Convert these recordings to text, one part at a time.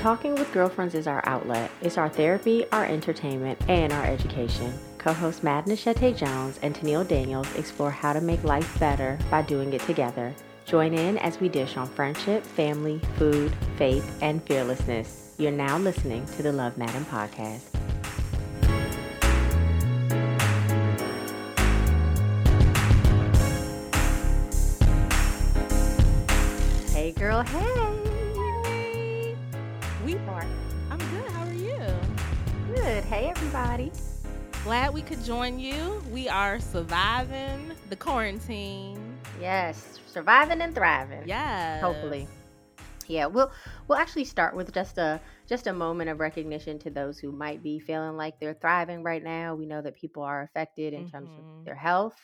Talking with Girlfriends is our outlet. It's our therapy, our entertainment, and our education. Co hosts Mad Nashete Jones and Tennille Daniels explore how to make life better by doing it together. Join in as we dish on friendship, family, food, faith, and fearlessness. You're now listening to the Love Maaden Podcast. Hey, girl, hey. Hey, everybody. Glad we could join you. We are surviving the quarantine. Yes, surviving and thriving. Yes. hopefully yeah we'll we'll actually start with just a just a moment of recognition to those who might be feeling like they're thriving right now we know that people are affected in terms Mhm. of their health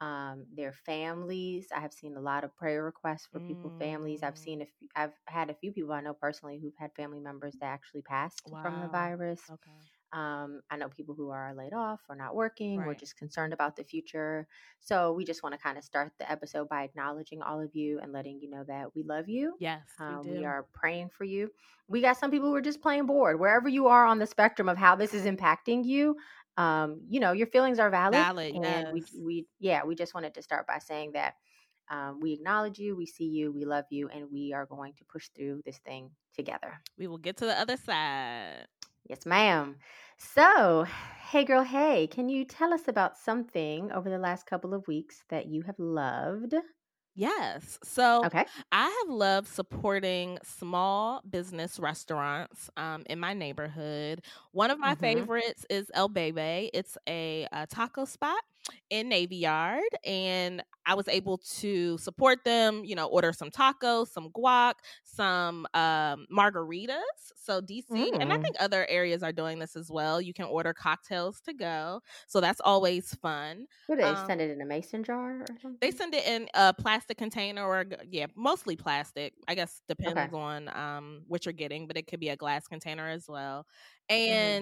um, their families i have seen a lot of prayer requests for people families i've Mm. seen a few, i've had a few people i know personally who've had family members that actually passed from the virus Okay. Um, I know people who are laid off or not working. Right. just concerned about the future. So we just want to kind of start the episode by acknowledging all of you and letting you know that we love you. Yes, Um, we we are praying for you. We got some people who are just plain bored. Wherever you are on the spectrum of how this is impacting you, um, you know, your feelings are valid. Valid, and we, we, yeah, we just wanted to start by saying that um, we acknowledge you, we see you, we love you, and we are going to push through this thing together. We will get to the other side. Yes, ma'am. So, hey, girl, hey, can you tell us about something over the last couple of weeks that you have loved? Yes. So Okay. I have loved supporting small business restaurants um, in my neighborhood. One of my Mhm. favorites is El Bebe. It's a, uh taco spot in Navy Yard, and I was able to support them. You know, order some tacos, some guac, some um, margaritas. So DC, and I Mm. think other areas are doing this as well. You can order cocktails to go, so that's always fun. What, they Um, send it in a mason jar or something? they send it in a plastic container or yeah, mostly plastic. I guess depends on um what you're getting, but it could be a glass container as well. Mm-hmm.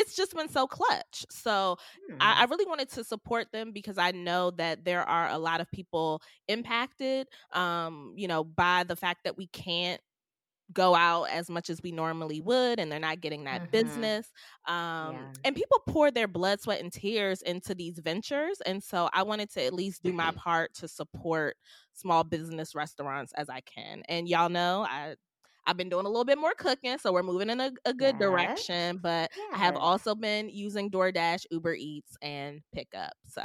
It's just been so clutch. So I, I really wanted to support them because I know that there are a lot of people impacted, um, you know, by the fact that we can't go out as much as we normally would and they're not getting that Mhm. business um Yeah. and people pour their blood sweat and tears into these ventures and so i wanted to at least do my part to support small business restaurants as i can and y'all know i I've been doing a little bit more cooking, so we're moving in a, a good Yes. direction. But I have also been using DoorDash, Uber Eats, and Pickup. So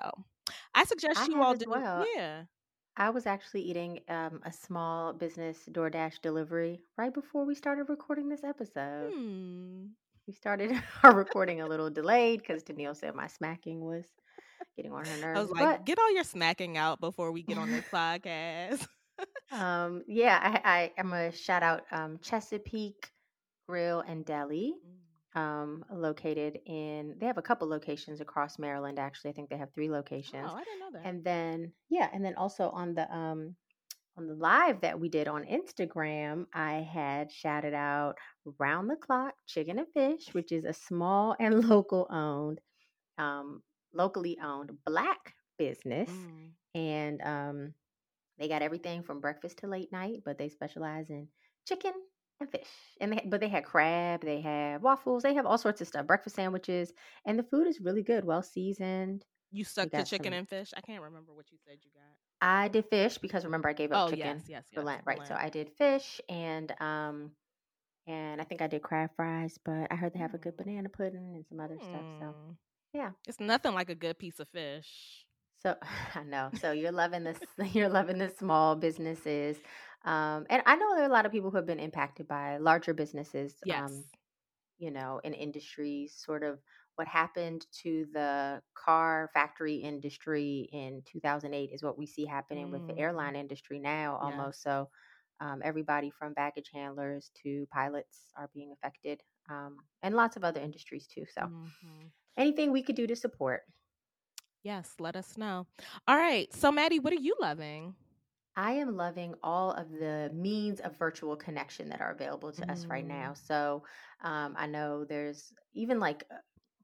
I suggest I you all do. well. Yeah. I was actually eating um, a small business DoorDash delivery right before we started recording this episode. Hmm. We started our recording a little delayed because Danielle said my smacking was getting on her nerves. I was like, but get all your snacking out before we get on this podcast. Um, yeah, I, I am a shout out um, Chesapeake Grill and Deli, um, located in. They have a couple locations across Maryland. Actually, I think they have three locations. Oh, I didn't know that. And then yeah, and then also on the um on the live that we did on Instagram, I had shouted out Round the Clock Chicken and Fish, which is a small and local owned, um, locally owned black business, Mm. and um, they got everything from breakfast to late night, but they specialize in chicken and fish. And they, but they had crab, they have waffles, they have all sorts of stuff, breakfast sandwiches, and the food is really good, well seasoned. You stuck to chicken some- and fish? I can't remember what you said you got. I did fish because remember I gave up Oh, chicken yes, yes, for yes. Lent, right? So I did fish and um and I think I did crab fries, but I heard they have a good Mm. banana pudding and some other stuff. So Mm. yeah. It's nothing like a good piece of fish. So I know. So you're loving this. You're loving the small businesses, um, and I know there are a lot of people who have been impacted by larger businesses. Yes. Um, you know, in industries, sort of what happened to the car factory industry in 2008 is what we see happening with the Mhm. airline industry now, Yes. almost. So um, everybody from baggage handlers to pilots are being affected, um, and lots of other industries too. So Mhm. anything we could do to support. Yes, let us know. All right. So, Maddie, what are you loving? I am loving all of the means of virtual connection that are available to us right now. So um, I know there's even like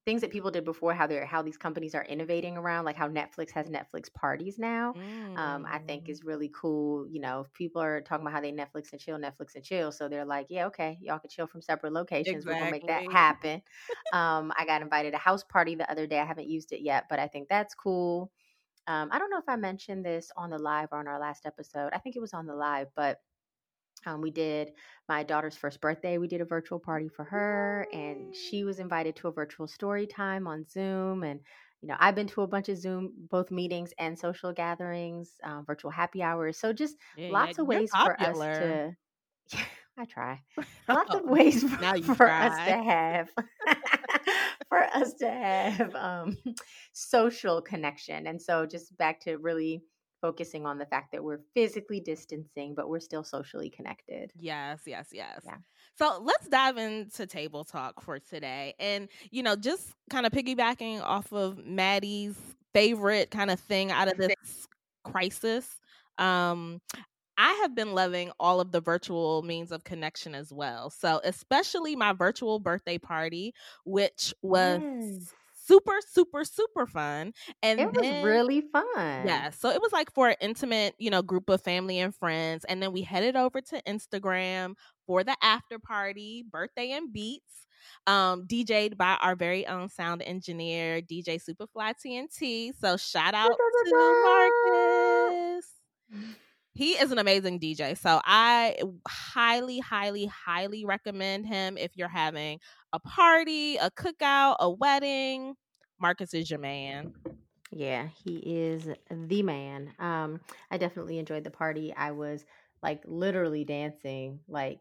things that people did before how they're how these companies are innovating around like how netflix has netflix parties now mm. um, i think mm. is really cool you know people are talking about how they netflix and chill netflix and chill so they're like yeah okay y'all can chill from separate locations exactly. we're gonna make that happen um, i got invited to a house party the other day i haven't used it yet but i think that's cool um, i don't know if i mentioned this on the live or on our last episode i think it was on the live but um, we did my daughter's first birthday. We did a virtual party for her, and she was invited to a virtual story time on Zoom. And you know, I've been to a bunch of Zoom both meetings and social gatherings, um, virtual happy hours. So just yeah, lots of ways for us to. Yeah, I try. Lots of ways for, for us to have for us to have um, social connection. And so just back to really focusing on the fact that we're physically distancing, but we're still socially connected. Yes, yes, yes. Yeah. So let's dive into table talk for today. And, you know, just kind of piggybacking off of Maddie's favorite kind of thing out of this crisis. Um, I have been loving all of the virtual means of connection as well. So, especially my virtual birthday party, which was yes super, super, super fun. And it was really fun. Yeah. So it was like for an intimate, you know, group of family and friends. And then we headed over to Instagram for the after party, birthday and beats. Um, DJ'd by our very own sound engineer, DJ Superfly TNT. So shout out to Marcus. He is an amazing DJ. So I highly, highly, highly recommend him if you're having a party, a cookout, a wedding. Marcus is your man. Yeah, he is the man. Um, I definitely enjoyed the party. I was like literally dancing, like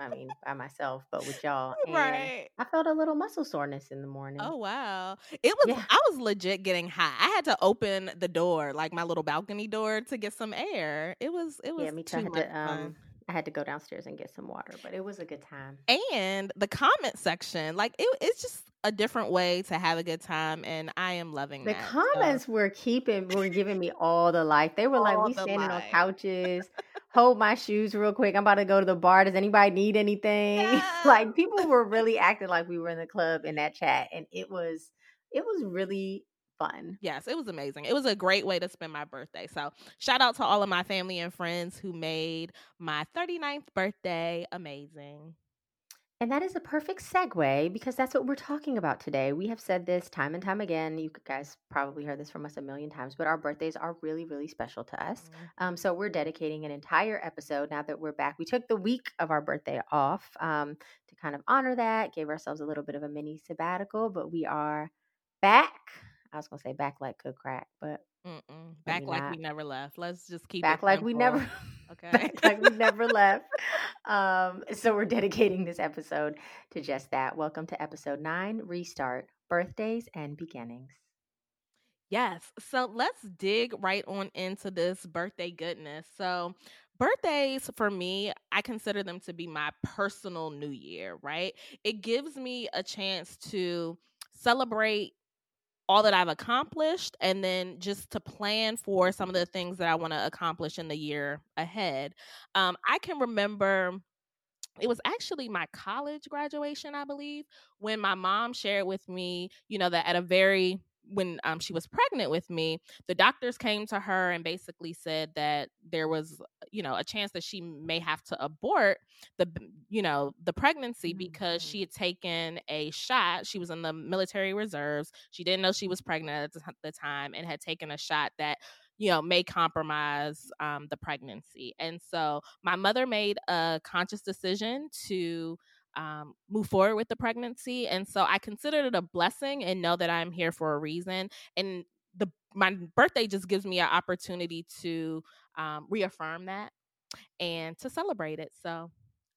I mean, by myself, but with y'all. And right. I felt a little muscle soreness in the morning. Oh wow. It was yeah. I was legit getting hot. I had to open the door, like my little balcony door to get some air. It was it was yeah, me too. Much to, um, I had to go downstairs and get some water, but it was a good time. And the comment section, like it, it's just a different way to have a good time, and I am loving the that, comments. So. Were keeping, were giving me all the life. They were all like, "We standing life. on couches." Hold my shoes real quick. I'm about to go to the bar. Does anybody need anything? Yeah. like people were really acting like we were in the club in that chat and it was it was really fun. Yes, it was amazing. It was a great way to spend my birthday. So, shout out to all of my family and friends who made my 39th birthday amazing. And that is a perfect segue because that's what we're talking about today. We have said this time and time again. You guys probably heard this from us a million times, but our birthdays are really, really special to us. Mm-hmm. Um, so we're dedicating an entire episode now that we're back. We took the week of our birthday off um, to kind of honor that, gave ourselves a little bit of a mini sabbatical, but we are back. I was going to say back like cook crack, but Mm-mm. Back like not. we never left. Let's just keep back like we never. Okay. back like we never left. Um, so we're dedicating this episode to just that. Welcome to episode nine, restart birthdays and beginnings. Yes. So let's dig right on into this birthday goodness. So birthdays for me, I consider them to be my personal new year, right? It gives me a chance to celebrate all that I've accomplished and then just to plan for some of the things that I want to accomplish in the year ahead. Um, I can remember it was actually my college graduation, I believe, when my mom shared with me, you know, that at a very when um, she was pregnant with me, the doctors came to her and basically said that there was, you know, a chance that she may have to abort the, you know, the pregnancy because mm-hmm. she had taken a shot. She was in the military reserves. She didn't know she was pregnant at the time and had taken a shot that you know may compromise um, the pregnancy and so my mother made a conscious decision to um, move forward with the pregnancy. And so I consider it a blessing and know that I'm here for a reason. And the my birthday just gives me an opportunity to um, reaffirm that and to celebrate it. So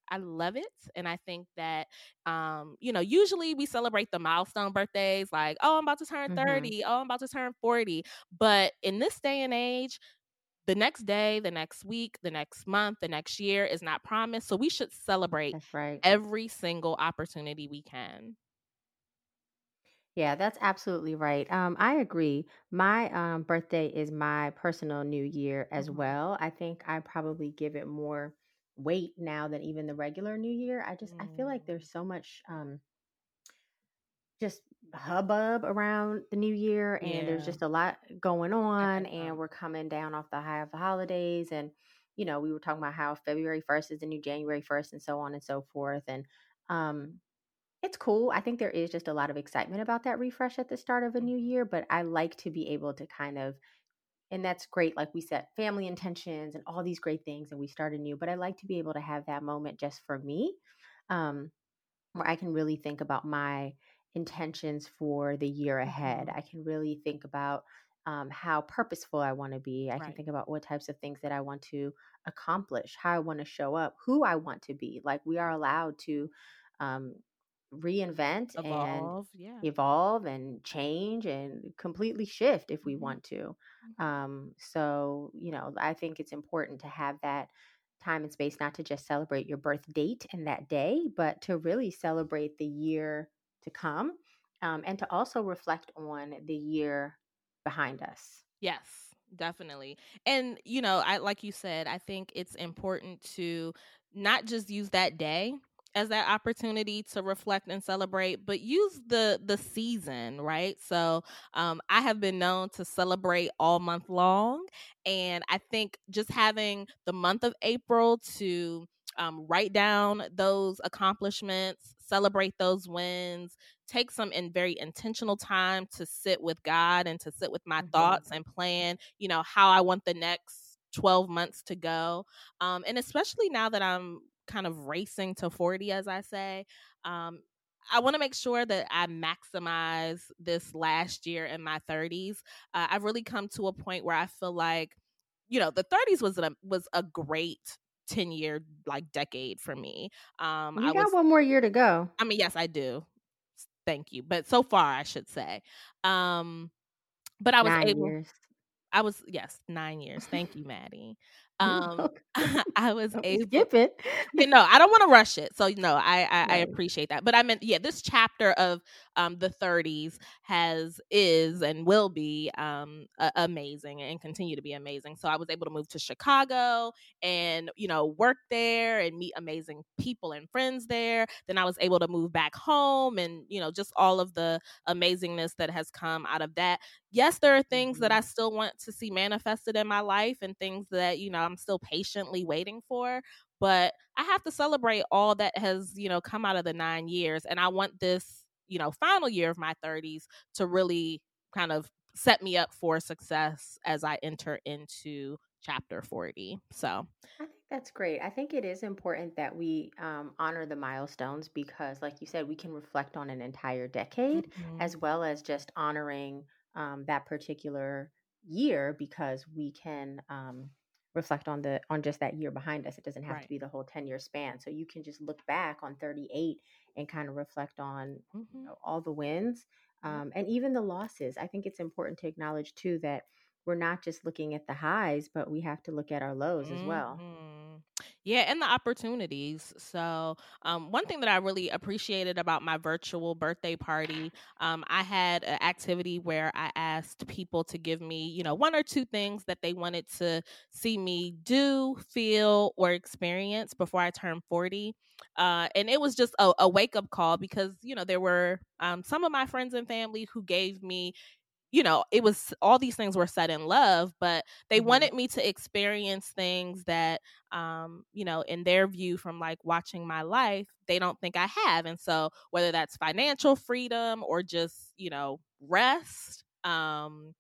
I love it. And I think that, um, you know, usually we celebrate the milestone birthdays like, oh, I'm about to turn 30. Mm-hmm. Oh, I'm about to turn 40. But in this day and age, the next day, the next week, the next month, the next year is not promised. So we should celebrate right. every single opportunity we can. Yeah, that's absolutely right. Um, I agree. My um, birthday is my personal new year as mm-hmm. well. I think I probably give it more weight now than even the regular new year. I just I feel like mm. there's so much um, just hubbub around the new year and yeah. there's just a lot going on and we're coming down off the high of the holidays and you know we were talking about how february 1st is the new january 1st and so on and so forth and um it's cool i think there is just a lot of excitement about that refresh at the start of a new mm-hmm. year but i like to be able to kind of and that's great like we set family intentions and all these great things and we started new but i like to be able to have that moment just for me um where i can really think about my intentions for the year ahead. Mm-hmm. I can really think about um, how purposeful I want to be. I right. can think about what types of things that I want to accomplish, how I want to show up, who I want to be. Like we are allowed to um, reinvent evolve, and yeah. evolve and change and completely shift if we mm-hmm. want to. Mm-hmm. Um, so, you know, I think it's important to have that time and space not to just celebrate your birth date and that day, but to really celebrate the year to come um, and to also reflect on the year behind us. Yes, definitely. And, you know, I like you said, I think it's important to not just use that day as that opportunity to reflect and celebrate but use the the season right so um, i have been known to celebrate all month long and i think just having the month of april to um, write down those accomplishments, celebrate those wins, take some in very intentional time to sit with God and to sit with my mm-hmm. thoughts and plan, you know, how I want the next 12 months to go. Um, and especially now that I'm kind of racing to 40, as I say, um, I want to make sure that I maximize this last year in my 30s. Uh, I've really come to a point where I feel like, you know, the 30s was a was a great 10 year like decade for me. Um you I got was, one more year to go. I mean, yes, I do. Thank you. But so far I should say. Um but I was Nine able years. I was yes, nine years. Thank you, Maddie. Um, I was able skip it. you know, I don't want to rush it, so you know, I I, I appreciate that. But I meant, yeah, this chapter of um the 30s has is and will be um amazing and continue to be amazing. So I was able to move to Chicago and you know work there and meet amazing people and friends there. Then I was able to move back home and you know just all of the amazingness that has come out of that. Yes, there are things that I mm-hmm. still want to see manifested in my life and things that you know I'm still patiently waiting for. But I have to celebrate all that has, you know, come out of the nine years. And I want this, you know, final year of my 30s to really kind of set me up for success as I enter into chapter 40. So I think that's great. I think it is important that we um, honor the milestones because, like you said, we can reflect on an entire decade mm-hmm. as well as just honoring um, that particular year because we can um, reflect on the on just that year behind us it doesn't have right. to be the whole 10 year span so you can just look back on 38 and kind of reflect on mm-hmm. you know, all the wins um, and even the losses i think it's important to acknowledge too that we're not just looking at the highs, but we have to look at our lows mm-hmm. as well. Yeah, and the opportunities. So, um, one thing that I really appreciated about my virtual birthday party, um, I had an activity where I asked people to give me, you know, one or two things that they wanted to see me do, feel, or experience before I turned 40. Uh, and it was just a, a wake up call because, you know, there were um, some of my friends and family who gave me, you know, it was all these things were said in love, but they mm-hmm. wanted me to experience things that, um, you know, in their view from like watching my life, they don't think I have. And so whether that's financial freedom or just, you know, rest, um,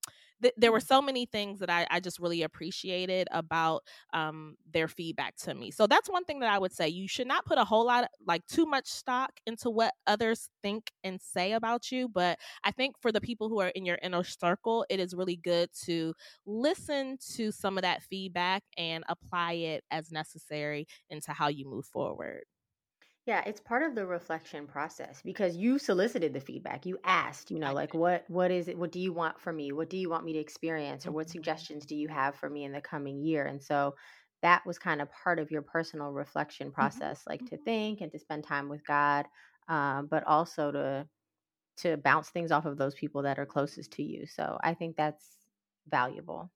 th- there were so many things that I, I just really appreciated about um, their feedback to me. So that's one thing that I would say. You should not put a whole lot, like too much stock into what others think and say about you. But I think for the people who are in your inner circle, it is really good to listen to some of that feedback and apply it as necessary into how you move forward. Yeah, it's part of the reflection process because you solicited the feedback. You asked, you know, like what what is it? What do you want from me? What do you want me to experience or what mm-hmm. suggestions do you have for me in the coming year? And so that was kind of part of your personal reflection mm-hmm. process, like to mm-hmm. think and to spend time with God, um, but also to to bounce things off of those people that are closest to you. So I think that's valuable.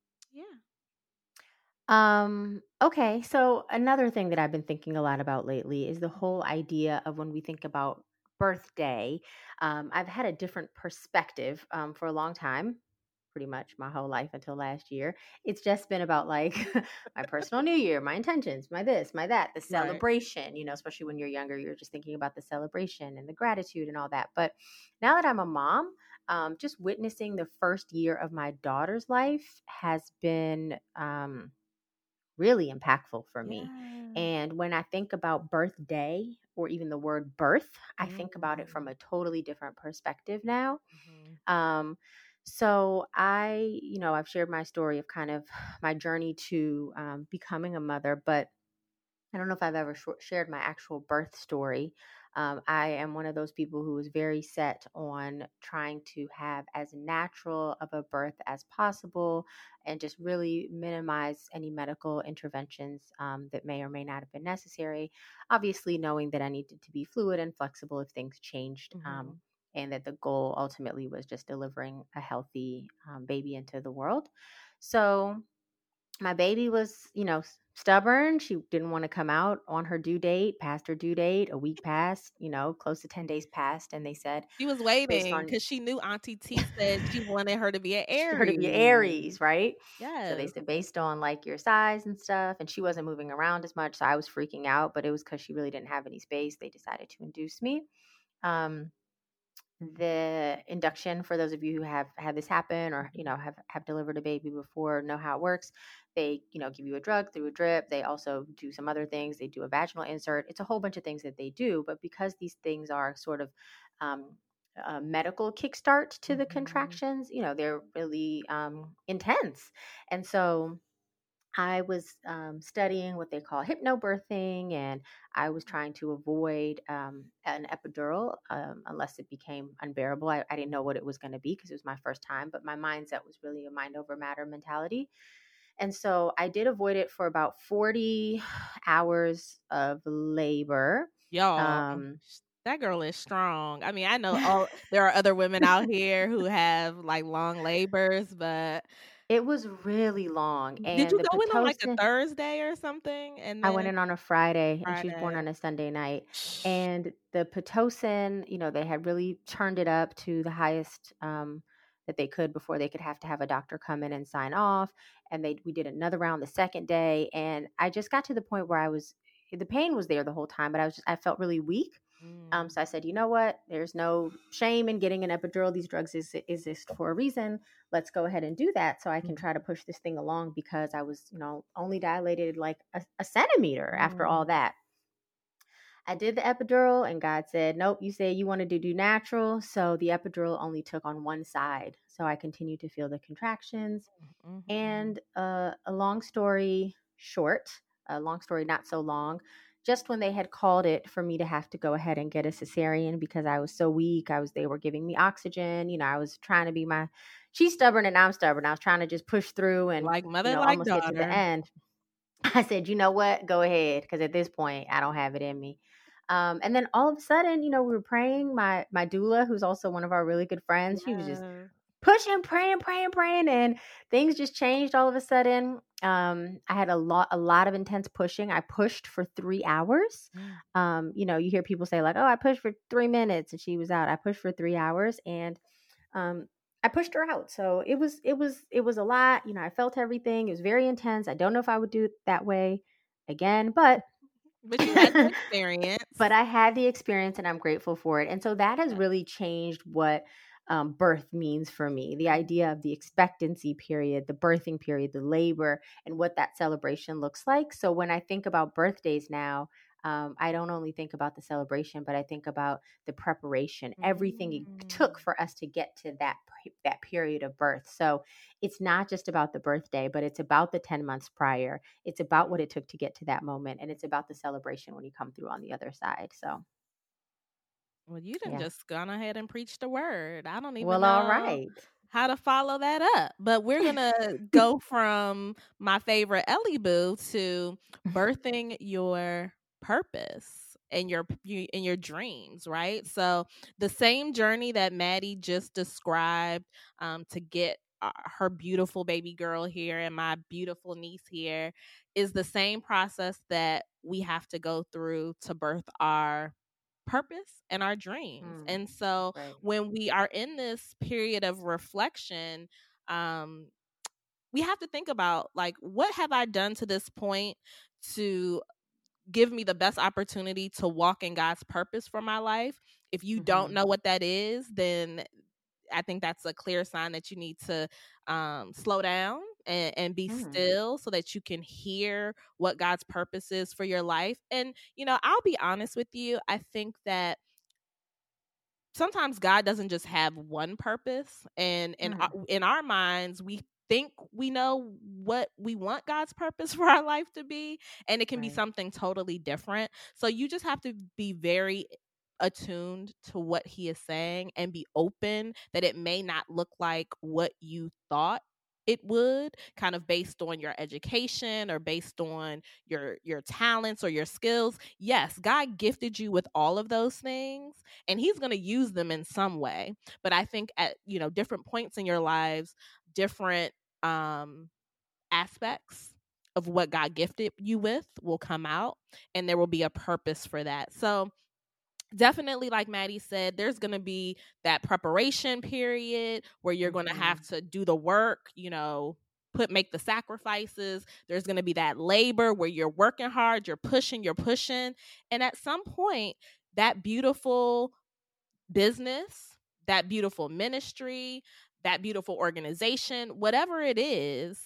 Um, okay, so another thing that I've been thinking a lot about lately is the whole idea of when we think about birthday, um, I've had a different perspective um, for a long time pretty much my whole life until last year. It's just been about like my personal new year, my intentions, my this, my that, the celebration, right. you know, especially when you're younger, you're just thinking about the celebration and the gratitude and all that. But now that I'm a mom, um, just witnessing the first year of my daughter's life has been um, really impactful for me. Yeah. And when I think about birthday or even the word birth, I think about it from mm. a totally different perspective now. Mm-hmm. Um, so I, you know, I've shared my story of kind of my journey to um, becoming a mother, but I don't know if I've ever sh- shared my actual birth story. Um, I am one of those people who is very set on trying to have as natural of a birth as possible and just really minimize any medical interventions um, that may or may not have been necessary. Obviously, knowing that I needed to be fluid and flexible if things changed. Mm-hmm. Um, and that the goal ultimately was just delivering a healthy um, baby into the world. So my baby was, you know, stubborn. She didn't want to come out on her due date, past her due date, a week passed, you know, close to 10 days passed. And they said she was waiting because on... she knew Auntie T said she wanted her to be an Aries. Her to be Aries, right? Yeah. So they said based on like your size and stuff. And she wasn't moving around as much. So I was freaking out, but it was because she really didn't have any space. They decided to induce me. Um, the induction for those of you who have had this happen or you know have have delivered a baby before know how it works they you know give you a drug through a drip they also do some other things they do a vaginal insert it's a whole bunch of things that they do but because these things are sort of um, a medical kickstart to the mm-hmm. contractions you know they're really um, intense and so I was um, studying what they call hypnobirthing, and I was trying to avoid um, an epidural um, unless it became unbearable. I, I didn't know what it was going to be because it was my first time, but my mindset was really a mind over matter mentality. And so I did avoid it for about 40 hours of labor. Y'all, um, that girl is strong. I mean, I know all there are other women out here who have like long labors, but it was really long. And Did you go in on like a Thursday or something? And I went in on a Friday, and she was born on a Sunday night. And the pitocin, you know, they had really turned it up to the highest um, that they could before they could have to have a doctor come in and sign off. And they we did another round the second day, and I just got to the point where I was the pain was there the whole time, but I was just I felt really weak. Um, mm. so I said, you know what? There's no shame in getting an epidural. These drugs is, exist for a reason. Let's go ahead and do that so I can mm. try to push this thing along because I was, you know, only dilated like a, a centimeter after all mm. that. I did the epidural and God said, Nope, you said you wanted to do natural. So the epidural only took on one side. So I continued to feel the contractions. Mm-hmm. And uh, a long story short, a long story not so long, just when they had called it for me to have to go ahead and get a cesarean because I was so weak. I was they were giving me oxygen. You know, I was trying to be my she's stubborn and I'm stubborn. I was trying to just push through and like mother you know, like almost daughter. get to the end. I said, you know what? Go ahead, because at this point I don't have it in me. Um, and then all of a sudden, you know, we were praying. My my doula, who's also one of our really good friends, yeah. she was just pushing, praying, praying, praying, and things just changed all of a sudden. Um, I had a lot, a lot of intense pushing. I pushed for three hours. Mm. Um, you know, you hear people say like, "Oh, I pushed for three minutes and she was out." I pushed for three hours, and um, I pushed her out. So it was, it was, it was a lot. You know, I felt everything. It was very intense. I don't know if I would do it that way again, but but you had the experience. but I had the experience and I'm grateful for it. And so that has really changed what um, birth means for me the idea of the expectancy period, the birthing period, the labor, and what that celebration looks like. So when I think about birthdays now, um, I don't only think about the celebration, but I think about the preparation, everything mm. it took mm. for us to get to that that period of birth. So it's not just about the birthday, but it's about the ten months prior. It's about what it took to get to that moment, and it's about the celebration when you come through on the other side. So well, you done yeah. just gone ahead and preached the word. I don't even well, know all right. how to follow that up. But we're gonna go from my favorite Ellie Boo to birthing your purpose and your in your dreams, right? So the same journey that Maddie just described um, to get uh, her beautiful baby girl here and my beautiful niece here is the same process that we have to go through to birth our purpose and our dreams. Mm. And so right. when we are in this period of reflection, um, we have to think about like what have I done to this point to give me the best opportunity to walk in God's purpose for my life. If you mm-hmm. don't know what that is, then I think that's a clear sign that you need to um, slow down and, and be mm. still so that you can hear what God's purpose is for your life. And, you know, I'll be honest with you. I think that sometimes God doesn't just have one purpose. And in, mm. our, in our minds, we think we know what we want God's purpose for our life to be, and it can right. be something totally different. So you just have to be very attuned to what he is saying and be open that it may not look like what you thought it would kind of based on your education or based on your your talents or your skills yes god gifted you with all of those things and he's going to use them in some way but i think at you know different points in your lives different um aspects of what god gifted you with will come out and there will be a purpose for that so definitely like maddie said there's going to be that preparation period where you're going to mm-hmm. have to do the work you know put make the sacrifices there's going to be that labor where you're working hard you're pushing you're pushing and at some point that beautiful business that beautiful ministry that beautiful organization whatever it is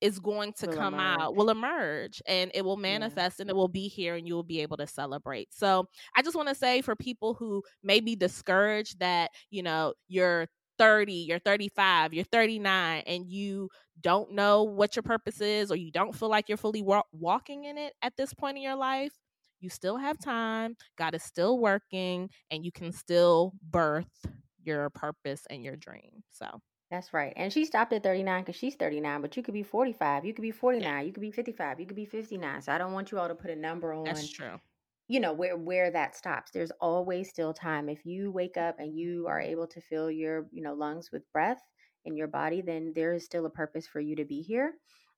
is going to will come emerge. out will emerge and it will manifest yeah. and it will be here and you will be able to celebrate so i just want to say for people who may be discouraged that you know you're 30 you're 35 you're 39 and you don't know what your purpose is or you don't feel like you're fully wa- walking in it at this point in your life you still have time god is still working and you can still birth your purpose and your dream so that's right. And she stopped at 39 because she's 39, but you could be 45, you could be Yeah, 49, you could be 55, you could be 59. So I don't want you all to put a number on. that's true. you know, where where that stops. There's always still time. If you wake up and you are able to fill your, you know, lungs with breath in your body, then there is still a purpose for you to be here.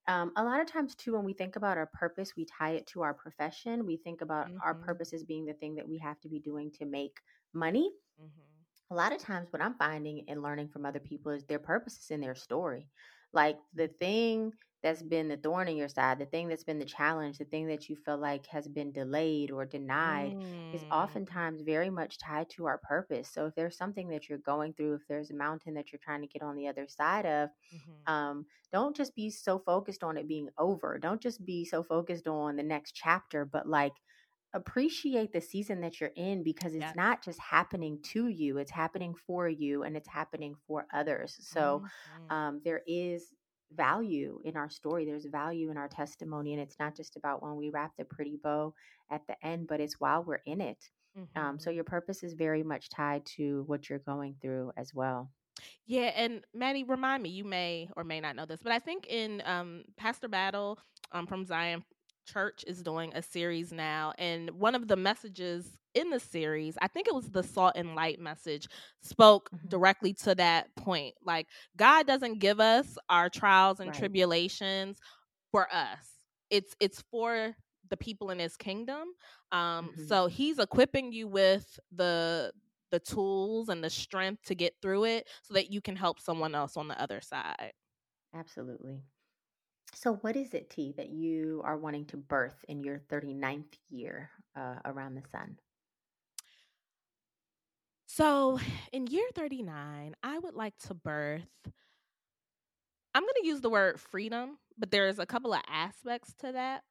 Um, a lot of times too, when we think about our purpose, we tie it to our profession. We think about our hmm purpose as being the thing that we have to be doing to make money hmm a lot of times what I'm finding and learning from other people is their purpose is in their story. Like the thing that's been the thorn in your side, the thing that's been the challenge, the thing that you feel like has been delayed or denied is Mm. oftentimes very much tied to our purpose. So if there's something that you're going through, if there's a mountain that you're trying to get on the other side of, hmm um, don't just be so focused on it being over. Don't just be so focused on the next chapter, but like appreciate the season that you're in because it's Yes. not just happening to you, it's happening for you and it's happening for others. So hmm um, there is value in our story, there's value in our testimony, and it's not just about when we wrap the pretty bow at the end, but it's while we're in it. Um, so your purpose is very much tied to what you're going through as well. Yeah, and Maddie, remind me, you may or may not know this, but I think in um, Pastor Battle um, from Zion Church is doing a series now, and one of the messages in the series, I think it was the salt and light message, spoke hmm directly to that point. Like, God doesn't give us our trials and Right. tribulations for us. It's it's for the people in his kingdom. Um, hmm so he's equipping you with the the tools and the strength to get through it so that you can help someone else on the other side. Absolutely. So, what is it, T, that you are wanting to birth in your 39th year uh, around the sun? So, in year 39, I would like to birth I'm going to use the word freedom, but there's a couple of aspects to that.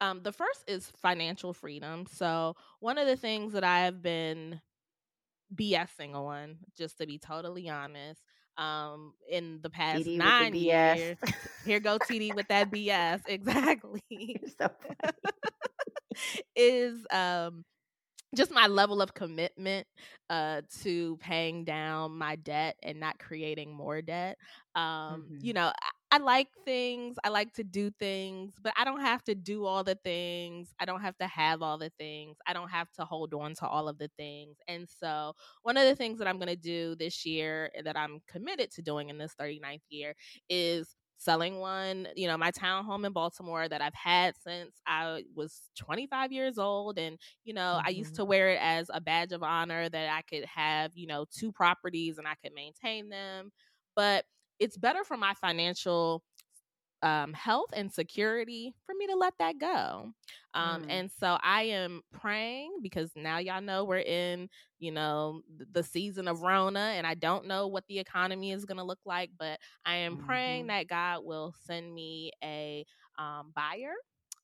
Um, the first is financial freedom. So, one of the things that I have been BSing on, just to be totally honest, um, in the past TD with the nine years, here go TD with that BS, exactly, so is um, just my level of commitment uh to paying down my debt and not creating more debt. Um you hmm know I, like things i like to do things but i don't have to do all the things i don't have to have all the things i don't have to hold on to all of the things and so one of the things that i'm going to do this year that i'm committed to doing in this 39th year is selling one, you know, my townhome in Baltimore that I've had since I was 25 years old. And, you know, mm-hmm. I used mm-hmm. to wear it as a badge of honor that I could have, you know, two properties and I could maintain them. But it's better for my financial um, health and security for me to let that go. Um, mm. And so I am praying because now y'all know we're in, you know, the season of Rona, and I don't know what the economy is going to look like, but I am mm-hmm. praying that God will send me a um, buyer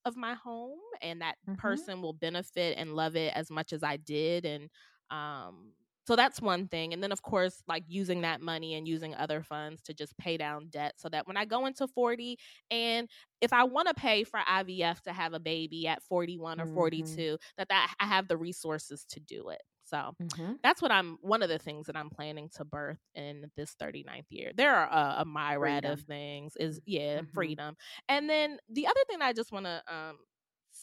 of my home and that mm-hmm. person will benefit and love it as much as I did. And, um, so that's one thing. And then, of course, like using that money and using other funds to just pay down debt so that when I go into 40 and if I want to pay for IVF to have a baby at 41 or mm-hmm. 42, that, that I have the resources to do it. So mm-hmm. that's what I'm one of the things that I'm planning to birth in this 39th year. There are a, a myriad freedom. of things is yeah, mm-hmm. freedom. And then the other thing I just want to um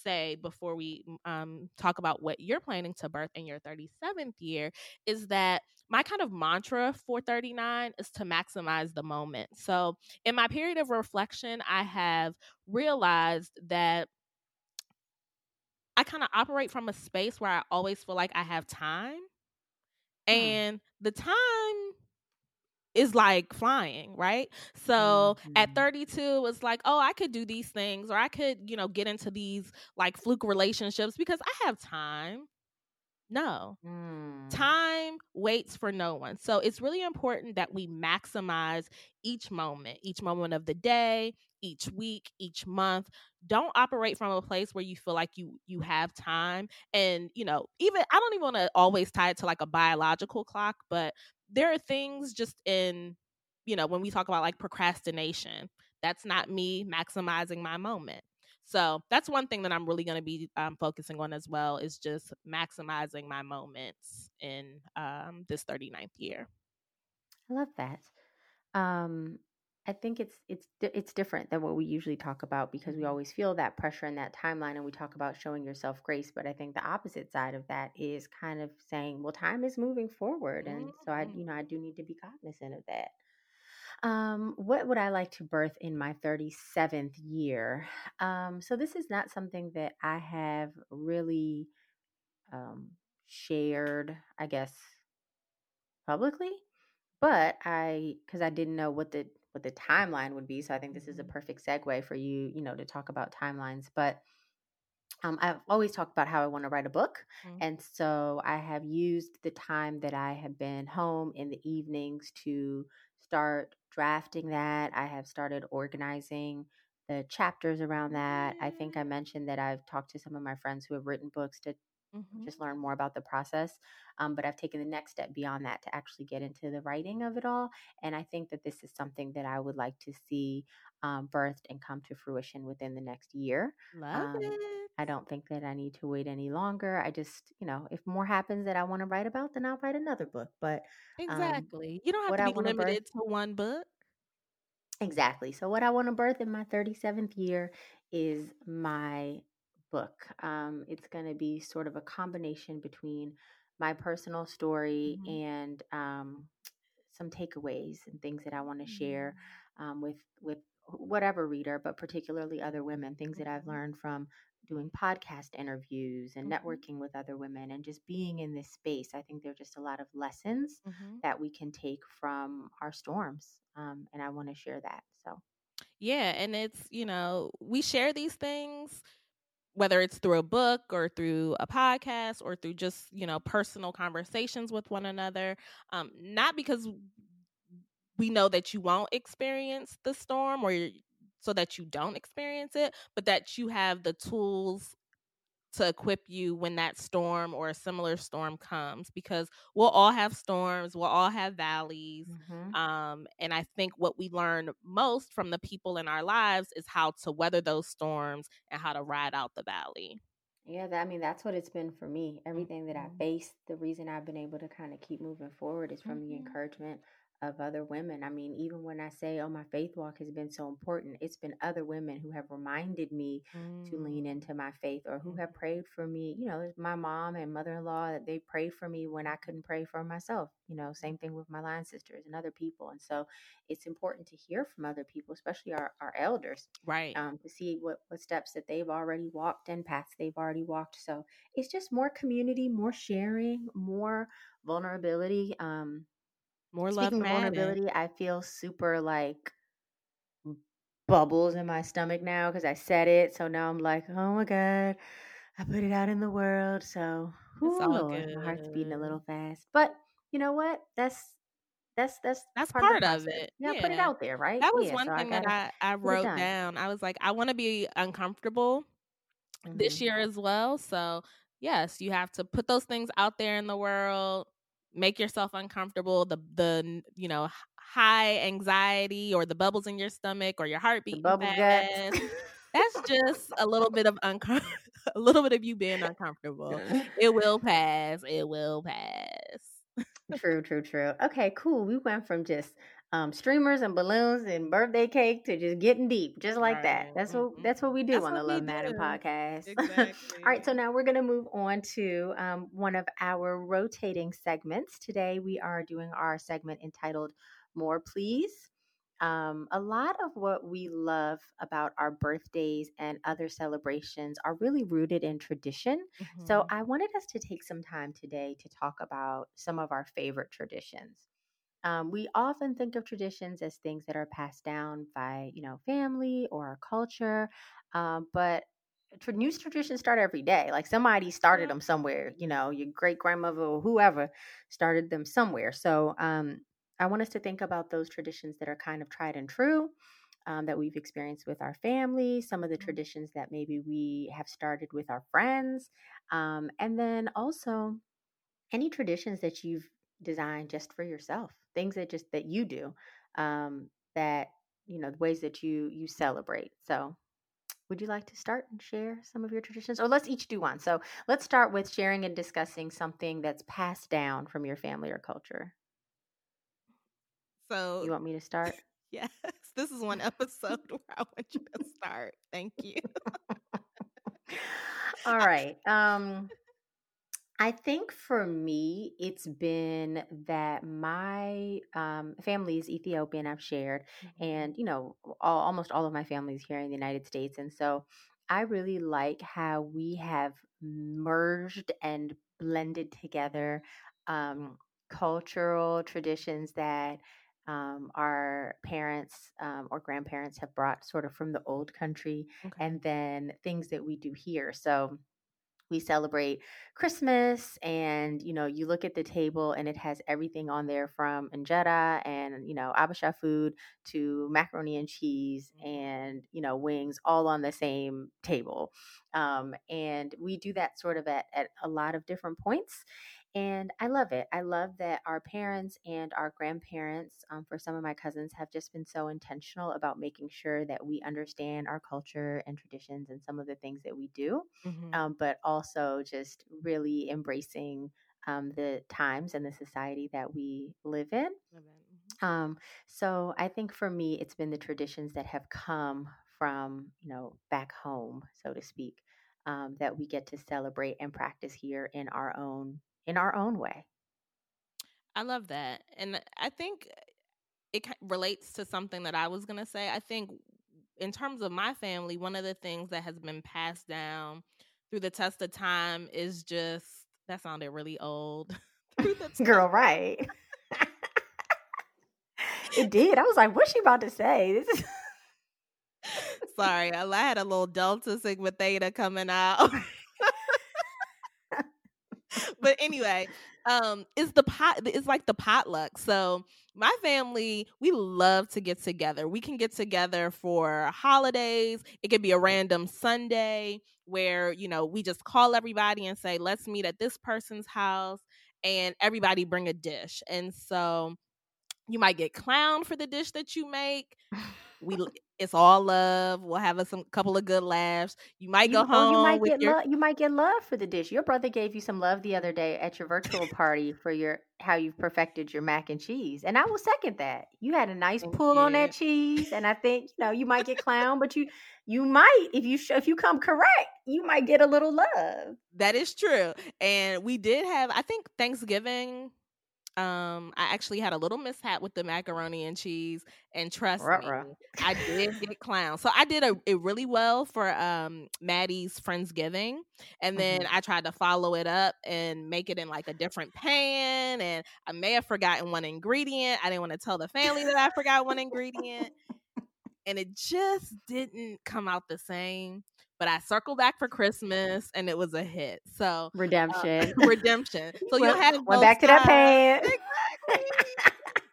say before we um, talk about what you're planning to birth in your 37th year is that my kind of mantra for 39 is to maximize the moment. So, in my period of reflection, I have realized that I kind of operate from a space where I always feel like I have time. Hmm. And the time is like flying, right? So mm-hmm. at 32, it's like, oh, I could do these things, or I could, you know, get into these like fluke relationships because I have time. No. Mm. Time waits for no one. So it's really important that we maximize each moment, each moment of the day, each week, each month. Don't operate from a place where you feel like you you have time and, you know, even I don't even want to always tie it to like a biological clock, but there are things just in, you know, when we talk about like procrastination, that's not me maximizing my moment. So that's one thing that I'm really going to be um, focusing on as well is just maximizing my moments in um, this 39th year. I love that. Um, I think it's it's it's different than what we usually talk about because we mm-hmm. always feel that pressure and that timeline and we talk about showing yourself grace but I think the opposite side of that is kind of saying well time is moving forward and so I you know I do need to be cognizant of that. Um, what would I like to birth in my 37th year? Um, so this is not something that I have really um, shared, I guess, publicly, but I because I didn't know what the what the timeline would be. So I think this is a mm-hmm. perfect segue for you, you know, to talk about timelines. But um, I've always talked about how I want to write a book. Mm-hmm. And so I have used the time that I have been home in the evenings to start drafting that. I have started organizing the chapters around that. I think I mentioned that I've talked to some of my friends who have written books to mm-hmm. just learn more about the process. Um, but I've taken the next step beyond that to actually get into the writing of it all. And I think that this is something that I would like to see um, birthed and come to fruition within the next year. Love um, it. I don't think that I need to wait any longer. I just, you know, if more happens that I want to write about, then I'll write another book. But um, exactly, you don't have to be limited birth, to one book. Exactly. So, what I want to birth in my 37th year is my book. Um, it's going to be sort of a combination between my personal story mm-hmm. and um, some takeaways and things that I want to mm-hmm. share um, with with whatever reader, but particularly other women. Things that I've mm-hmm. learned from doing podcast interviews and mm-hmm. networking with other women and just being in this space. I think there are just a lot of lessons mm-hmm. that we can take from our storms, um, and I want to share that. So. Yeah, and it's, you know, we share these things whether it's through a book or through a podcast or through just you know personal conversations with one another um, not because we know that you won't experience the storm or so that you don't experience it but that you have the tools to equip you when that storm or a similar storm comes because we'll all have storms we'll all have valleys mm-hmm. um, and i think what we learn most from the people in our lives is how to weather those storms and how to ride out the valley yeah that, i mean that's what it's been for me everything that i mm-hmm. faced the reason i've been able to kind of keep moving forward is from mm-hmm. the encouragement of other women. I mean, even when I say, oh, my faith walk has been so important, it's been other women who have reminded me mm. to lean mm. into my faith or who have mm-hmm. prayed for me. You know, my mom and mother in law that they prayed for me when I couldn't pray for myself. You know, same thing with my line sisters and other people. And so it's important to hear from other people, especially our, our elders. Right. Um, to see what, what steps that they've already walked and paths they've already walked. So it's just more community, more sharing, more vulnerability. Um, more love. Speaking vulnerability, I feel super like bubbles in my stomach now because I said it. So now I'm like, oh my god, I put it out in the world. So it's all Lord, good. my heart's beating a little fast. But you know what? That's that's that's that's part, part of, of, it. Yeah, yeah, put it out there, right? That was yeah, one so thing I that I, I wrote down. I was like, I want to be uncomfortable mm-hmm. this year as well. So yes, you have to put those things out there in the world make yourself uncomfortable the the you know high anxiety or the bubbles in your stomach or your heartbeat fast, that's just a little bit of uncomfortable a little bit of you being uncomfortable. It will pass it will pass. True true true. Okay cool we went from just um, streamers and balloons and birthday cake to just getting deep, just like right. that. That's what mm-hmm. that's what we do that's on the Love Maaden podcast. Exactly. All right, so now we're gonna move on to um, one of our rotating segments. Today we are doing our segment entitled "More Please." Um, a lot of what we love about our birthdays and other celebrations are really rooted in tradition. Mm-hmm. So I wanted us to take some time today to talk about some of our favorite traditions. Um, we often think of traditions as things that are passed down by, you know, family or our culture, um, but tra- new traditions start every day. Like somebody started them somewhere, you know, your great grandmother or whoever started them somewhere. So um, I want us to think about those traditions that are kind of tried and true. Um, that we've experienced with our family, some of the mm-hmm. traditions that maybe we have started with our friends, um, and then also any traditions that you've designed just for yourself things that just that you do um, that you know the ways that you you celebrate. So would you like to start and share some of your traditions? Or let's each do one. So let's start with sharing and discussing something that's passed down from your family or culture. So you want me to start? yes this is one episode where i want you to start. Thank you. All right um I think for me, it's been that my um, family is Ethiopian, I've shared, mm-hmm. and you know, all, almost all of my family is here in the United States. And so I really like how we have merged and blended together um, cultural traditions that um, our parents um, or grandparents have brought sort of from the old country, okay. and then things that we do here. So, we celebrate Christmas and you know you look at the table and it has everything on there from injera and you know habesha food to macaroni and cheese and you know wings all on the same table. Um, and we do that sort of at, at a lot of different points and I love it. I love that our parents and our grandparents, um, for some of my cousins, have just been so intentional about making sure that we understand our culture and traditions and some of the things that we do, mm-hmm. um, but also just really embracing um, the times and the society that we live in. Mm-hmm. Um, so I think for me, it's been the traditions that have come from, you know, back home, so to speak. Um, that we get to celebrate and practice here in our own in our own way. I love that. And I think it relates to something that I was going to say. I think in terms of my family, one of the things that has been passed down through the test of time is just that sounded really old. Girl, right. it did. I was like, what's she about to say? This is Sorry, I had a little Delta Sigma Theta coming out but anyway, um, it's the pot. It's like the potluck. So my family, we love to get together. We can get together for holidays. It could be a random Sunday where you know we just call everybody and say, "Let's meet at this person's house," and everybody bring a dish. And so you might get clown for the dish that you make. We it's all love. We'll have a some couple of good laughs. You might you, go home. Oh, you might get your... love. You might get love for the dish. Your brother gave you some love the other day at your virtual party for your how you've perfected your mac and cheese, and I will second that. You had a nice pull you. on that cheese, and I think you know you might get clown, but you you might if you if you come correct, you might get a little love. That is true, and we did have I think Thanksgiving um i actually had a little mishap with the macaroni and cheese and trust Ruh-roh. me i did get clown so i did a, it really well for um maddie's friendsgiving and then mm-hmm. i tried to follow it up and make it in like a different pan and i may have forgotten one ingredient i didn't want to tell the family that i forgot one ingredient and it just didn't come out the same but I circled back for Christmas and it was a hit. So redemption, uh, redemption. So you had went back to that. Exactly.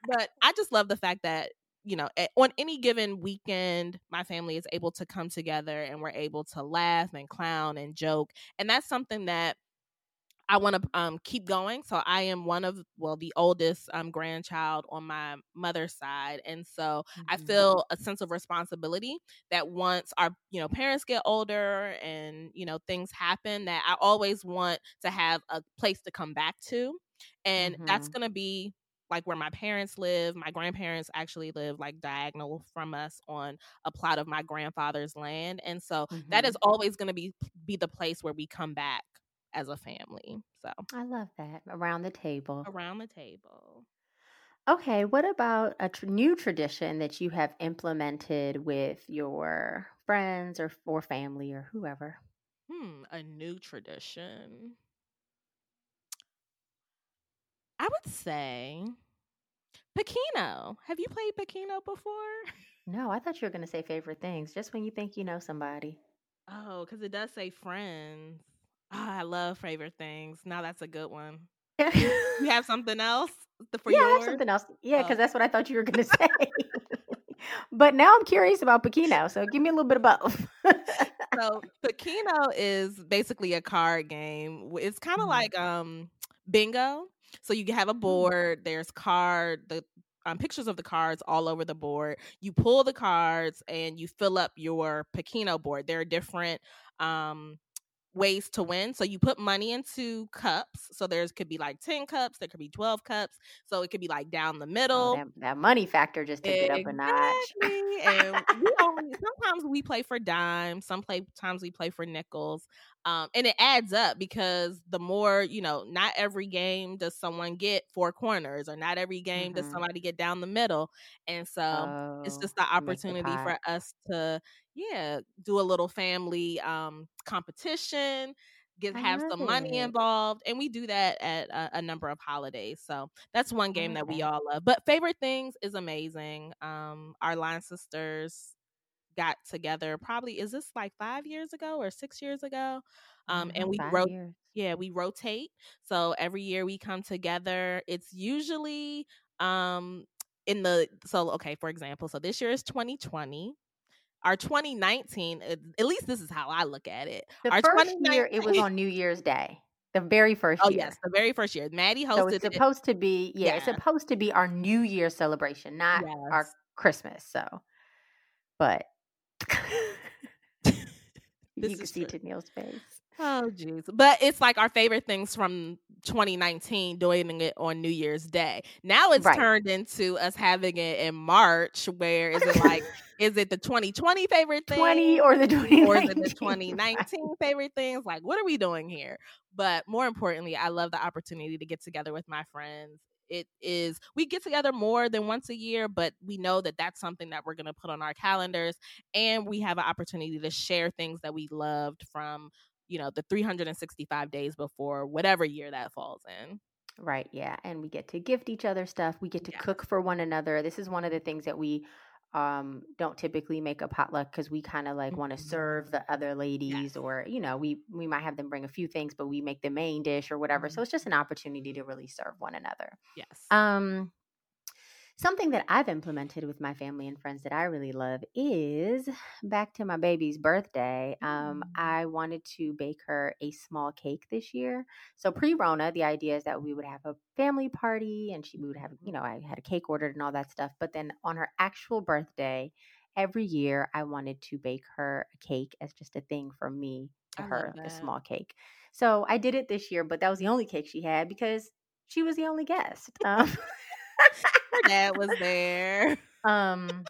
but I just love the fact that you know on any given weekend my family is able to come together and we're able to laugh and clown and joke and that's something that I want to um, keep going. So I am one of well the oldest um, grandchild on my mother's side, and so mm-hmm. I feel a sense of responsibility that once our you know parents get older and you know things happen, that I always want to have a place to come back to, and mm-hmm. that's gonna be like where my parents live. My grandparents actually live like diagonal from us on a plot of my grandfather's land, and so mm-hmm. that is mm-hmm. always going to be be the place where we come back as a family. So I love that around the table. Around the table. Okay, what about a tr- new tradition that you have implemented with your friends or or family or whoever? Hmm, a new tradition. I would say Pokeno. Have you played Pokeno before? No, I thought you were going to say favorite things. Just when you think you know somebody. Oh, because it does say friends. Oh, I love favorite things. Now that's a good one. you have something else for yeah, yours? I have something else. Yeah, because oh. that's what I thought you were going to say. but now I'm curious about Pokeno. So give me a little bit of both. so Pokeno is basically a card game. It's kind of mm-hmm. like um bingo. So you have a mm. board. There's card. The um, pictures of the cards all over the board. You pull the cards and you fill up your Pokeno board. There are different um, ways to win. So you put money into cups. So there's could be like 10 cups, there could be 12 cups. So it could be like down the oh, middle. Oh, that, that, money factor just took exactly. it up a notch. and we only, sometimes we play for dimes, some play times we play for nickels. Um, and it adds up because the more, you know, not every game does someone get four corners or not every game mm-hmm. does somebody get down the middle. And so oh, it's just the opportunity for us to, yeah, do a little family um, competition, get have some money involved, and we do that at a, a, number of holidays. So that's one game that we all love. But favorite things is amazing. Um, our line sisters got together probably is this like five years ago or six years ago um mm-hmm, and we wrote yeah we rotate so every year we come together it's usually um in the so okay for example so this year is 2020 our 2019 at least this is how i look at it the our first year it was on new year's day the very first oh, year. yes, the very first year. Maddie hosted. So it's supposed it. to be, yeah, yeah, it's supposed to be our New Year celebration, not yes. our Christmas. So, but you can see Tennille's face. Oh jeez. But it's like our favorite things from 2019 doing it on New Year's Day. Now it's right. turned into us having it in March where is it like is it the 2020 favorite thing 20 or the 2019 or is it the 2019 favorite things? Like what are we doing here? But more importantly, I love the opportunity to get together with my friends it is we get together more than once a year but we know that that's something that we're going to put on our calendars and we have an opportunity to share things that we loved from you know the 365 days before whatever year that falls in right yeah and we get to gift each other stuff we get to yeah. cook for one another this is one of the things that we um don't typically make a potluck because we kind of like want to serve mm-hmm. the other ladies yes. or you know we we might have them bring a few things but we make the main dish or whatever mm-hmm. so it's just an opportunity to really serve one another yes um Something that I've implemented with my family and friends that I really love is back to my baby's birthday. Um, mm. I wanted to bake her a small cake this year. So pre Rona, the idea is that we would have a family party and she would have, you know, I had a cake ordered and all that stuff. But then on her actual birthday, every year I wanted to bake her a cake as just a thing for me to I her, a small cake. So I did it this year, but that was the only cake she had because she was the only guest. Um, Her dad was there. um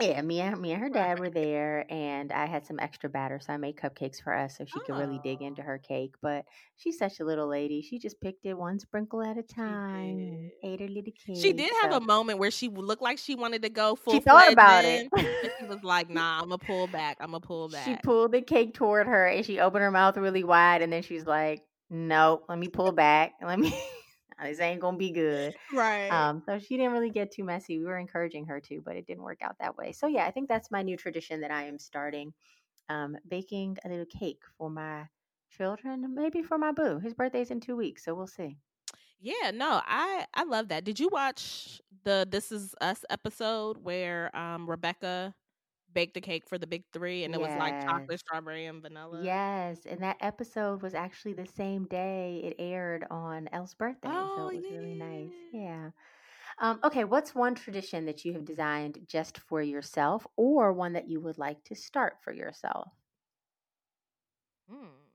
yeah, me and me and her dad were there, and I had some extra batter, so I made cupcakes for us so she could really dig into Oh, her cake. But she's such a little lady; she just picked it one sprinkle at a time ate her little cake. She did have a moment where she looked like she wanted to go full. she thought about it. in, and she was like, "Nah, I'm gonna pull back. I'm gonna pull back." she pulled the cake toward her, and she opened her mouth really wide, and then she's like, "Nope, let me pull back. Let me. This ain't gonna be good." Right. Um, so she didn't really get too messy. We were encouraging her to, but it didn't work out that way. So yeah, I think that's my new tradition that I am starting. Um, baking a little cake for my children, maybe for my boo. His birthday's in two weeks, so we'll see. Yeah, no, I I love that. Did you watch the This Is Us episode where um Rebecca baked the cake for the big three and it was like chocolate, strawberry, and vanilla? Yes, and that episode was actually the same day it aired on Elle's birthday, so Oh it was really nice. yeah. Yeah. Um, okay, what's one tradition that you have designed just for yourself, or one that you would like to start for yourself? Hmm.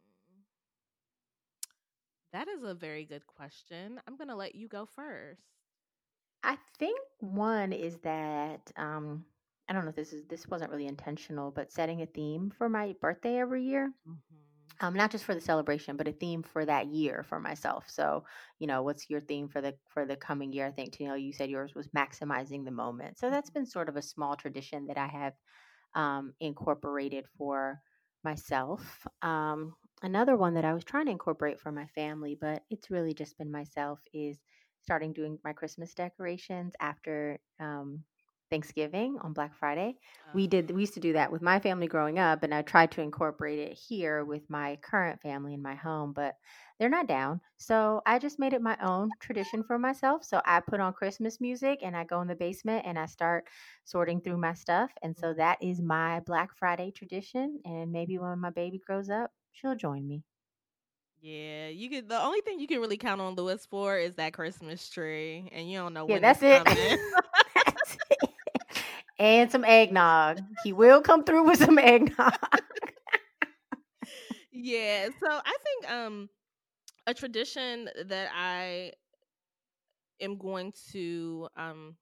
That is a very good question. I'm gonna let you go first. I think one is that um, I don't know if this is this wasn't really intentional, but setting a theme for my birthday every year. Mm-hmm. um, not just for the celebration, but a theme for that year for myself. So, you know, what's your theme for the for the coming year? I think Tennille, you said yours was maximizing the moment. So that's been sort of a small tradition that I have um, incorporated for myself. Um, another one that I was trying to incorporate for my family, but it's really just been myself, is starting doing my Christmas decorations after um, Thanksgiving on Black Friday. We oh. did we used to do that with my family growing up, and I tried to incorporate it here with my current family in my home, but they're not down. So I just made it my own tradition for myself. So I put on Christmas music and I go in the basement and I start sorting through my stuff. And so mm-hmm. that is my Black Friday tradition. And maybe when my baby grows up, she'll join me. Yeah, you could. The only thing you can really count on Lewis for is that Christmas tree, and you don't know Yeah, when that's it. And some eggnog. He will come through with some eggnog. yeah, so I think um a tradition that I am going to um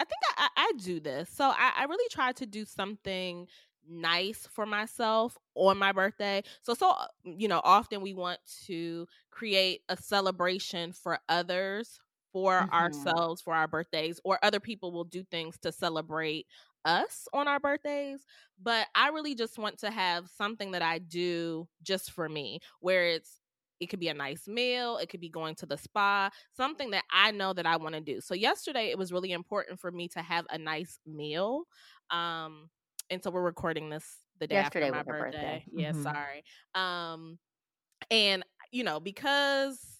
I think I, I, I do this. So I, I really try to do something nice for myself on my birthday. So so uh, you know, often we want to create a celebration for others for Mhm. ourselves for our birthdays or other people will do things to celebrate us on our birthdays but i really just want to have something that i do just for me where it's it could be a nice meal it could be going to the spa something that i know that i want to do so yesterday it was really important for me to have a nice meal um and so we're recording this the day Yesterday after my birthday, birthday. yeah Mhm. sorry um and you know because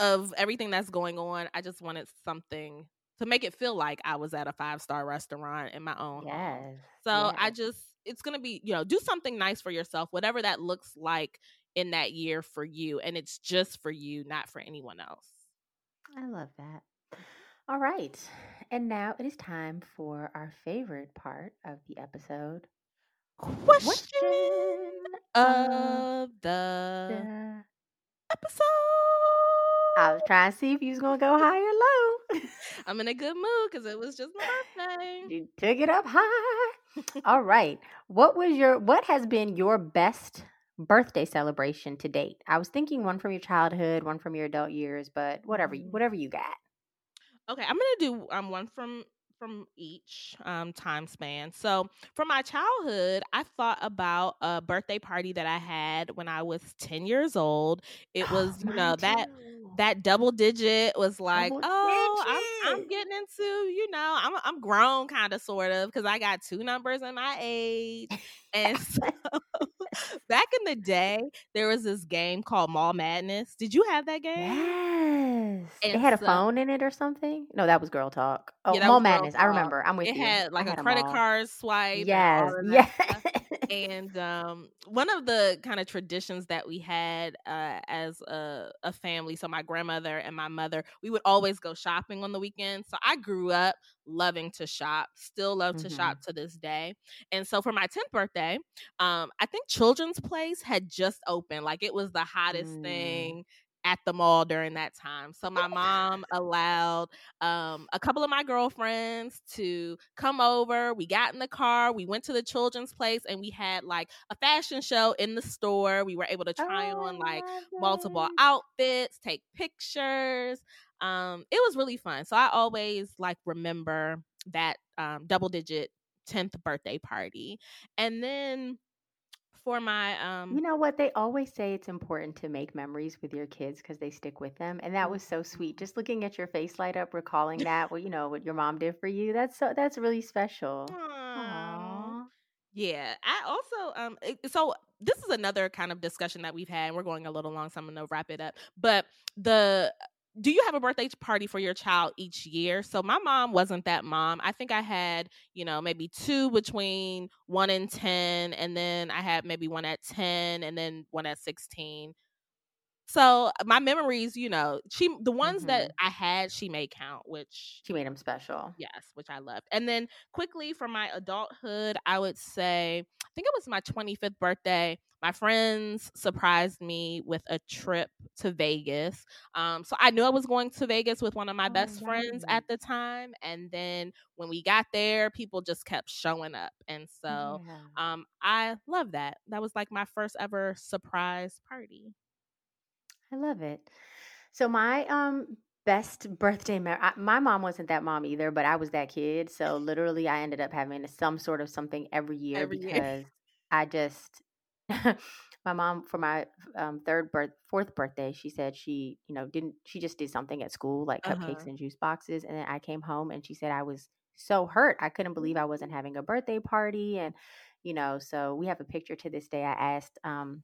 of everything that's going on i just wanted something to make it feel like i was at a five star restaurant in my own home Yes. so I just it's gonna be, you know, do something nice for yourself, whatever that looks like in that year for you. And it's just for you, not for anyone else. I love that. All right. And now it is time for our favorite part of the episode. Question of of the the episode. I was trying to see if you was gonna go high or low. I'm in a good mood because it was just my birthday. you took it up high. All right. What was your what has been your best birthday celebration to date? I was thinking one from your childhood, one from your adult years, but whatever Mhm. whatever you got. Okay, I'm gonna do um one from from each um time span. So for my childhood, I thought about a birthday party that I had when I was 10 years old. It was, you know, too. that double digit was like, Double oh, I'm I'm getting into, you know, I'm I'm grown kind of sort of because I got two numbers in my age. And so back in the day, there was this game called Mall Madness. Did you have that game? Yes. It And had a phone in it or something? No, that was Girl Talk. Oh, Yeah, Mall Madness. I remember. I'm with It you. had like I a had credit card swipe. Yes. that Yes. And um, one of the kind of traditions that we had uh, as a, a, family, so my grandmother and my mother, we would always go shopping on the weekend. So I grew up loving to shop, still love mm-hmm. to shop mm-hmm. to this day. And so for my 10th birthday, um, I think Children's Place had just opened. Like it was the hottest mm. thing at the mall during that time. So my mom allowed um, a couple of my girlfriends to come over. We got in the car, we went to the children's place, and we had like a fashion show in the store. We were able to try oh, on like multiple outfits, take pictures. Um, it was really fun. So I always like remember that um, double digit 10th birthday party. And then for my um You know what? They always say it's important to make memories with your kids because they stick with them. And that was so sweet. Just looking at your face light up, recalling that, what you know, what your mom did for you. That's so that's really special. Aww. Yeah. I also um so this is another kind of discussion that we've had. And We're going a little long, so I'm gonna wrap it up. But the do you have a birthday party for your child each year? So my mom wasn't that mom. I think I had, you know, maybe two between one and 10, and then I had maybe one at 10 and then one at 16. So my memories, you know, she the ones mm-hmm. that I had, she made count, which she made them special. Yes, which I loved. And then quickly for my adulthood, I would say I think it was my 25th birthday. My friends surprised me with a trip to Vegas. Um, so I knew I was going to Vegas with one of my oh, best friends at the time. And then when we got there, people just kept showing up. And so yeah. um, I love that. That was like my first ever surprise party. I love it. So my um best birthday memory. My mom wasn't that mom either, but I was that kid. So literally, I ended up having some sort of something every year Every year. because I just. my mom for my um, third birth fourth birthday she said she you know didn't she just did something at school like cupcakes Uh-huh. and juice boxes and then i came home and she said i was so hurt i couldn't believe i wasn't having a birthday party and you know so we have a picture to this day i asked um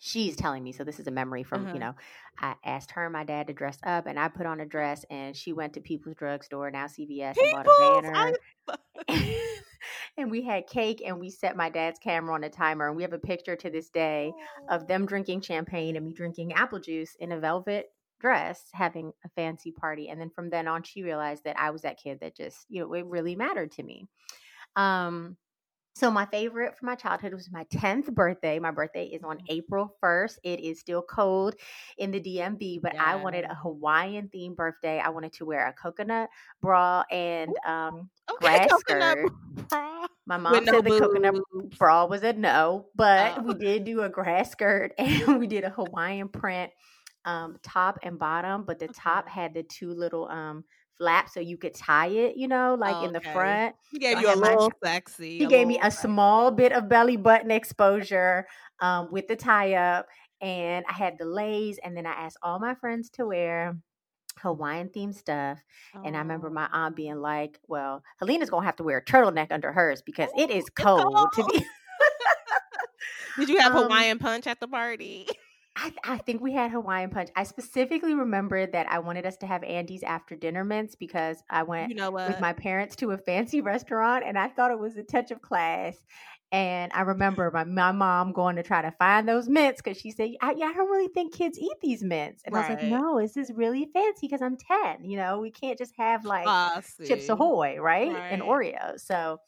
she's telling me so this is a memory from you uh-huh. know i asked her and my dad to dress up and i put on a dress and she went to people's drugstore now cvs and bought a banner. and we had cake and we set my dad's camera on a timer and we have a picture to this day of them drinking champagne and me drinking apple juice in a velvet dress having a fancy party and then from then on she realized that i was that kid that just you know it really mattered to me. Um so my favorite for my childhood was my 10th birthday. My birthday is on mm-hmm. April 1st. It is still cold in the DMV, but I wanted a Hawaiian themed birthday. I wanted to wear a coconut bra and um okay, grass skirt. Bra. My mom With said no the coconut bra was a no, but oh. we did do a grass skirt and we did a Hawaiian print um, top and bottom, but the top had the two little um flap so you could tie it, you know, like okay. in the front. He gave so you a little my, sexy. He gave me a sexy. small bit of belly button exposure um, with the tie up. And I had delays. And then I asked all my friends to wear Hawaiian themed stuff. Oh. And I remember my oh. aunt being like, Well, Helena's going to have to wear a turtleneck under hers because it is cold, cold. to be. Did you have um, Hawaiian punch at the party? I, I, think we had Hawaiian punch. I specifically remember that I wanted us to have Andes after dinner mints because I went you know with my parents to a fancy restaurant and I thought it was a touch of class. And I remember my, my mom going to try to find those mints because she said, I, I, don't really think kids eat these mints. And right. I was like, no, this is really fancy because I'm 10. You know, we can't just have like ah, Chips Ahoy, right? right? And Oreos. So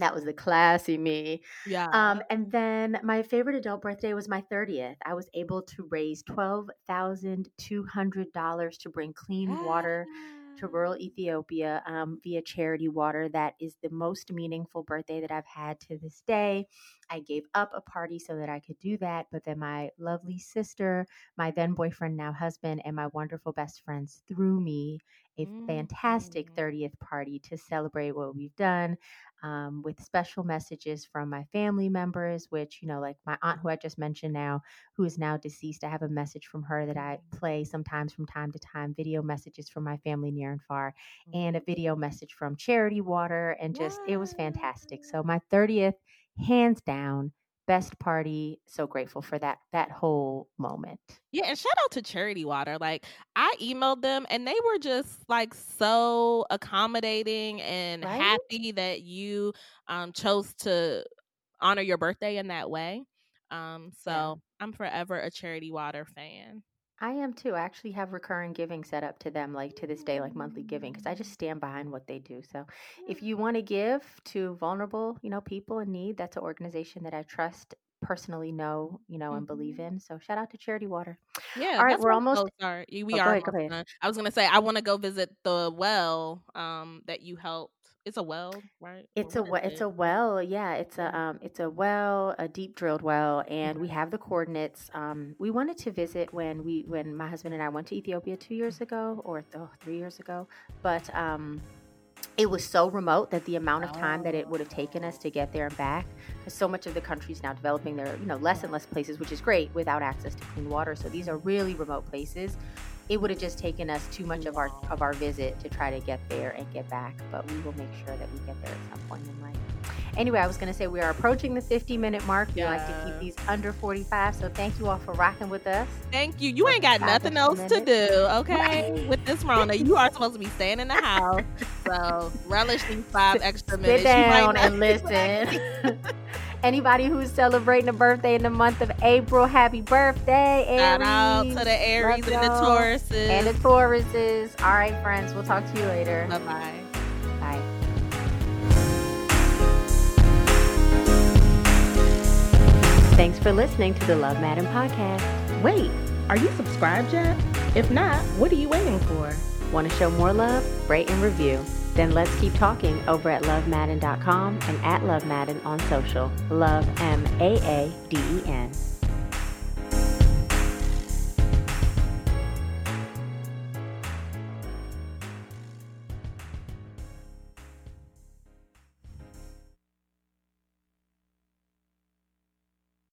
that was the classy me. Yeah. Um, and then my favorite adult birthday was my 30th. I was able to raise $12,200 to bring clean water to rural Ethiopia um, via charity water. That is the most meaningful birthday that I've had to this day. I gave up a party so that I could do that, but then my lovely sister, my then boyfriend, now husband, and my wonderful best friends threw me a fantastic 30th mm. party to celebrate what we've done um, with special messages from my family members, which, you know, like my aunt, who I just mentioned now, who is now deceased. I have a message from her that I mm. play sometimes from time to time, video messages from my family near and far, and a video mm. message from Charity Water. And just, it was fantastic. So, my 30th, hands down, best party so grateful for that that whole moment yeah and shout out to charity water like i emailed them and they were just like so accommodating and right? happy that you um chose to honor your birthday in that way. Um, so yeah. I'm forever a charity water fan. I am too. I actually have recurring giving set up to them, like to this day, like monthly giving, because I just stand behind what they do. So, if you want to give to vulnerable, you know, people in need, that's an organization that I trust personally know, you know, and believe mm-hmm. in. So shout out to Charity Water. Yeah. All right, we're almost. Sorry, we oh, are. Ahead. I was gonna say I want to go visit the well um, that you helped it's a well, right? It's a well. It's a well. Yeah, it's a um, it's a well, a deep drilled well, and we have the coordinates. Um, we wanted to visit when we when my husband and I went to Ethiopia two years ago or th- oh, three years ago, but um, it was so remote that the amount of time that it would have taken us to get there and back because so much of the country is now developing their you know less and less places which is great without access to clean water so these are really remote places it would have just taken us too much of our of our visit to try to get there and get back. But we will make sure that we get there at some point in life. Anyway, I was going to say we are approaching the 50 minute mark. We yeah. like to keep these under 45. So thank you all for rocking with us. Thank you. You ain't got nothing else to do, okay? with this Rona, you are supposed to be staying in the house. So relish these five extra minutes. Sit down and listen. Anybody who's celebrating a birthday in the month of April, happy birthday, Aries. Shout out to the Aries and the Tauruses. And the Tauruses. All right, friends. We'll talk to you later. Bye-bye. Bye. Thanks for listening to the Love Maaden podcast. Wait, are you subscribed yet? If not, what are you waiting for? Want to show more love? Rate and review. Then let's keep talking over at lovemaaden.com and at lovemaaden on social. Love M A A D E N.